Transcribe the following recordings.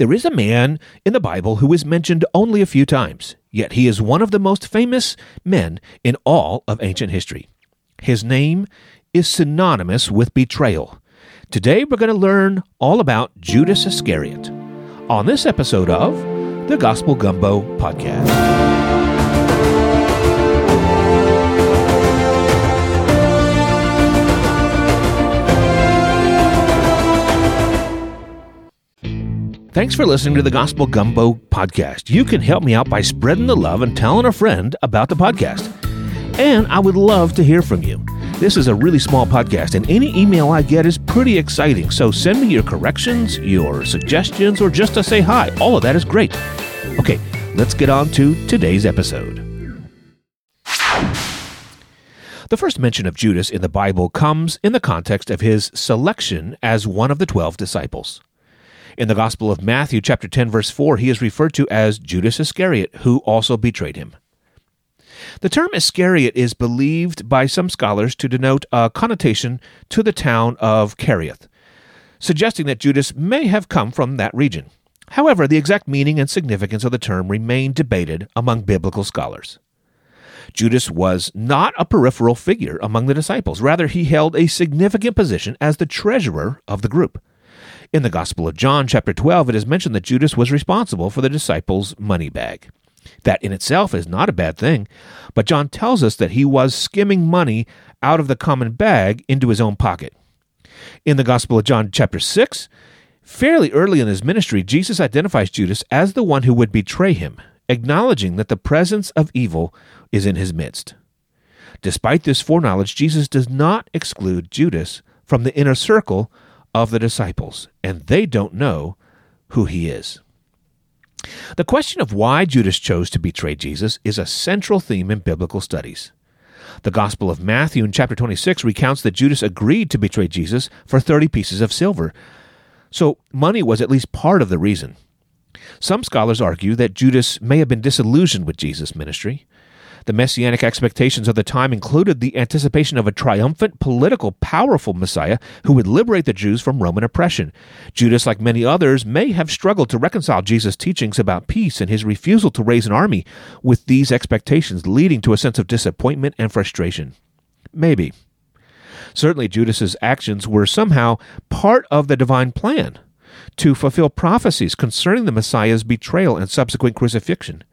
There is a man in the Bible who is mentioned only a few times, yet he is one of the most famous men in all of ancient history. His name is synonymous with betrayal. Today we're going to learn all about Judas Iscariot on this episode of the Gospel Gumbo Podcast. Thanks for listening to the Gospel Gumbo podcast. You can help me out by spreading the love and telling a friend about the podcast. And I would love to hear from you. This is a really small podcast, and any email I get is pretty exciting. So send me your corrections, your suggestions, or just to say hi. All of that is great. Okay, let's get on to today's episode. The first mention of Judas in the Bible comes in the context of his selection as one of the twelve disciples. In the Gospel of Matthew, chapter 10, verse 4, he is referred to as Judas Iscariot, who also betrayed him. The term Iscariot is believed by some scholars to denote a connotation to the town of Kerioth, suggesting that Judas may have come from that region. However, the exact meaning and significance of the term remain debated among biblical scholars. Judas was not a peripheral figure among the disciples. Rather, he held a significant position as the treasurer of the group. In the Gospel of John, chapter 12, it is mentioned that Judas was responsible for the disciples' money bag. That in itself is not a bad thing, but John tells us that he was skimming money out of the common bag into his own pocket. In the Gospel of John, chapter 6, fairly early in his ministry, Jesus identifies Judas as the one who would betray him, acknowledging that the presence of evil is in his midst. Despite this foreknowledge, Jesus does not exclude Judas from the inner circle of the disciples, and they don't know who he is. The question of why Judas chose to betray Jesus is a central theme in biblical studies. The Gospel of Matthew in chapter 26 recounts that Judas agreed to betray Jesus for 30 pieces of silver. So money was at least part of the reason. Some scholars argue that Judas may have been disillusioned with Jesus' ministry. The messianic expectations of the time included the anticipation of a triumphant, political, powerful Messiah who would liberate the Jews from Roman oppression. Judas, like many others, may have struggled to reconcile Jesus' teachings about peace and his refusal to raise an army with these expectations, leading to a sense of disappointment and frustration. Maybe. Certainly, Judas's actions were somehow part of the divine plan to fulfill prophecies concerning the Messiah's betrayal and subsequent crucifixion.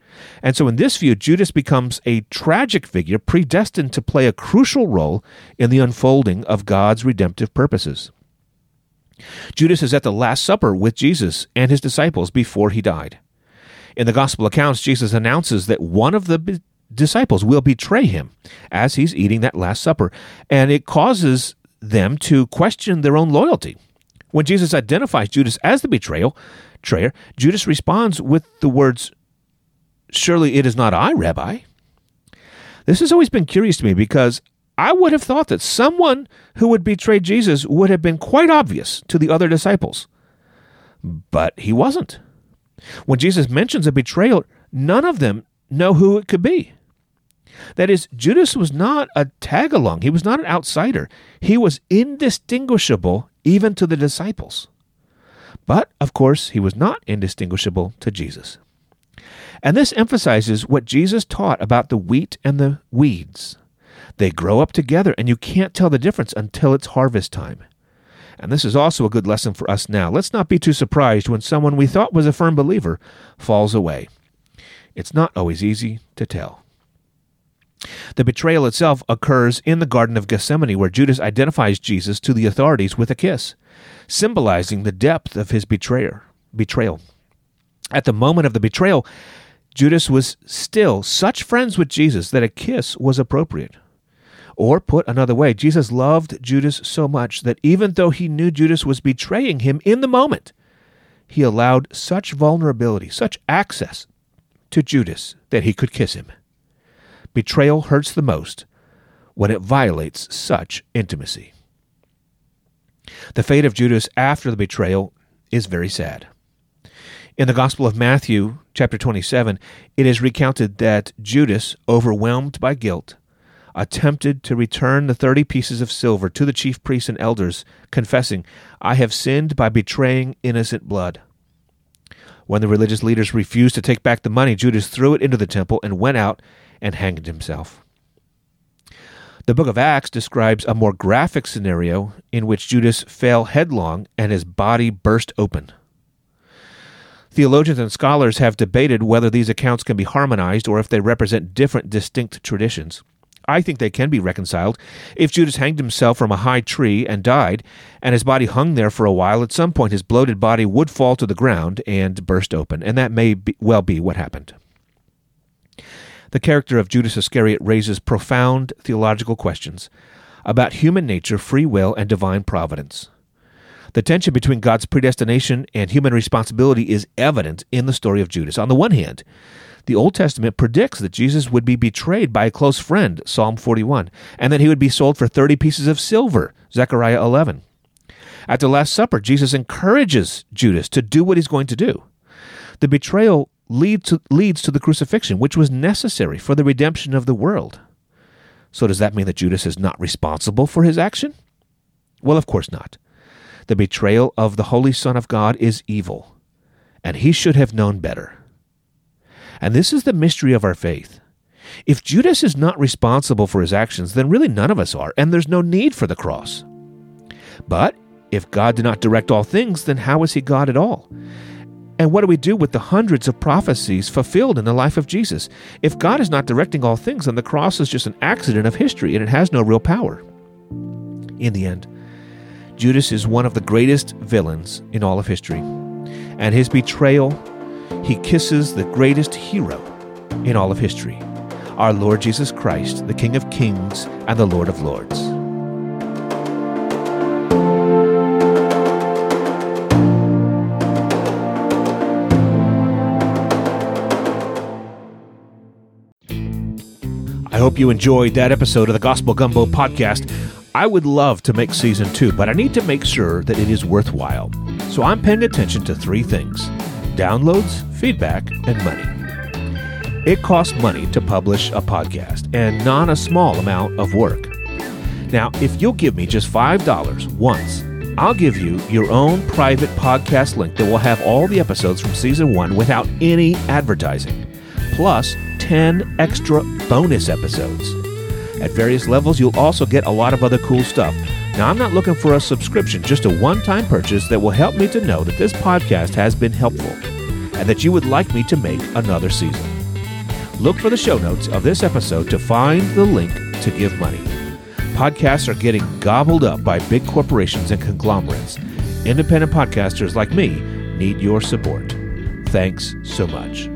And so, in this view, Judas becomes a tragic figure predestined to play a crucial role in the unfolding of God's redemptive purposes. Judas is at the Last Supper with Jesus and his disciples before he died. In the Gospel accounts, Jesus announces that one of the disciples will betray him as he's eating that Last Supper, and it causes them to question their own loyalty. When Jesus identifies Judas as the betrayal, betrayer, Judas responds with the words, Surely it is not I, Rabbi. This has always been curious to me because I would have thought that someone who would betray Jesus would have been quite obvious to the other disciples. But he wasn't. When Jesus mentions a betrayal, none of them know who it could be. That is, Judas was not a tag along, he was not an outsider. He was indistinguishable even to the disciples. But, of course, he was not indistinguishable to Jesus. And this emphasizes what Jesus taught about the wheat and the weeds. They grow up together, and you can't tell the difference until it's harvest time. And this is also a good lesson for us now. Let's not be too surprised when someone we thought was a firm believer falls away. It's not always easy to tell. The betrayal itself occurs in the Garden of Gethsemane, where Judas identifies Jesus to the authorities with a kiss, symbolizing the depth of his betrayer, betrayal. At the moment of the betrayal, Judas was still such friends with Jesus that a kiss was appropriate. Or, put another way, Jesus loved Judas so much that even though he knew Judas was betraying him in the moment, he allowed such vulnerability, such access to Judas that he could kiss him. Betrayal hurts the most when it violates such intimacy. The fate of Judas after the betrayal is very sad. In the Gospel of Matthew, chapter 27, it is recounted that Judas, overwhelmed by guilt, attempted to return the thirty pieces of silver to the chief priests and elders, confessing, I have sinned by betraying innocent blood. When the religious leaders refused to take back the money, Judas threw it into the temple and went out and hanged himself. The book of Acts describes a more graphic scenario in which Judas fell headlong and his body burst open. Theologians and scholars have debated whether these accounts can be harmonized or if they represent different, distinct traditions. I think they can be reconciled. If Judas hanged himself from a high tree and died, and his body hung there for a while, at some point his bloated body would fall to the ground and burst open, and that may be, well be what happened. The character of Judas Iscariot raises profound theological questions about human nature, free will, and divine providence. The tension between God's predestination and human responsibility is evident in the story of Judas. On the one hand, the Old Testament predicts that Jesus would be betrayed by a close friend, Psalm 41, and that he would be sold for 30 pieces of silver, Zechariah 11. At the Last Supper, Jesus encourages Judas to do what he's going to do. The betrayal lead to, leads to the crucifixion, which was necessary for the redemption of the world. So, does that mean that Judas is not responsible for his action? Well, of course not. The betrayal of the Holy Son of God is evil, and he should have known better. And this is the mystery of our faith. If Judas is not responsible for his actions, then really none of us are, and there's no need for the cross. But if God did not direct all things, then how is he God at all? And what do we do with the hundreds of prophecies fulfilled in the life of Jesus? If God is not directing all things, then the cross is just an accident of history and it has no real power. In the end, Judas is one of the greatest villains in all of history. And his betrayal, he kisses the greatest hero in all of history our Lord Jesus Christ, the King of Kings and the Lord of Lords. I hope you enjoyed that episode of the Gospel Gumbo podcast. I would love to make season two, but I need to make sure that it is worthwhile. So I'm paying attention to three things downloads, feedback, and money. It costs money to publish a podcast, and not a small amount of work. Now, if you'll give me just $5 once, I'll give you your own private podcast link that will have all the episodes from season one without any advertising, plus 10 extra bonus episodes. At various levels, you'll also get a lot of other cool stuff. Now, I'm not looking for a subscription, just a one time purchase that will help me to know that this podcast has been helpful and that you would like me to make another season. Look for the show notes of this episode to find the link to give money. Podcasts are getting gobbled up by big corporations and conglomerates. Independent podcasters like me need your support. Thanks so much.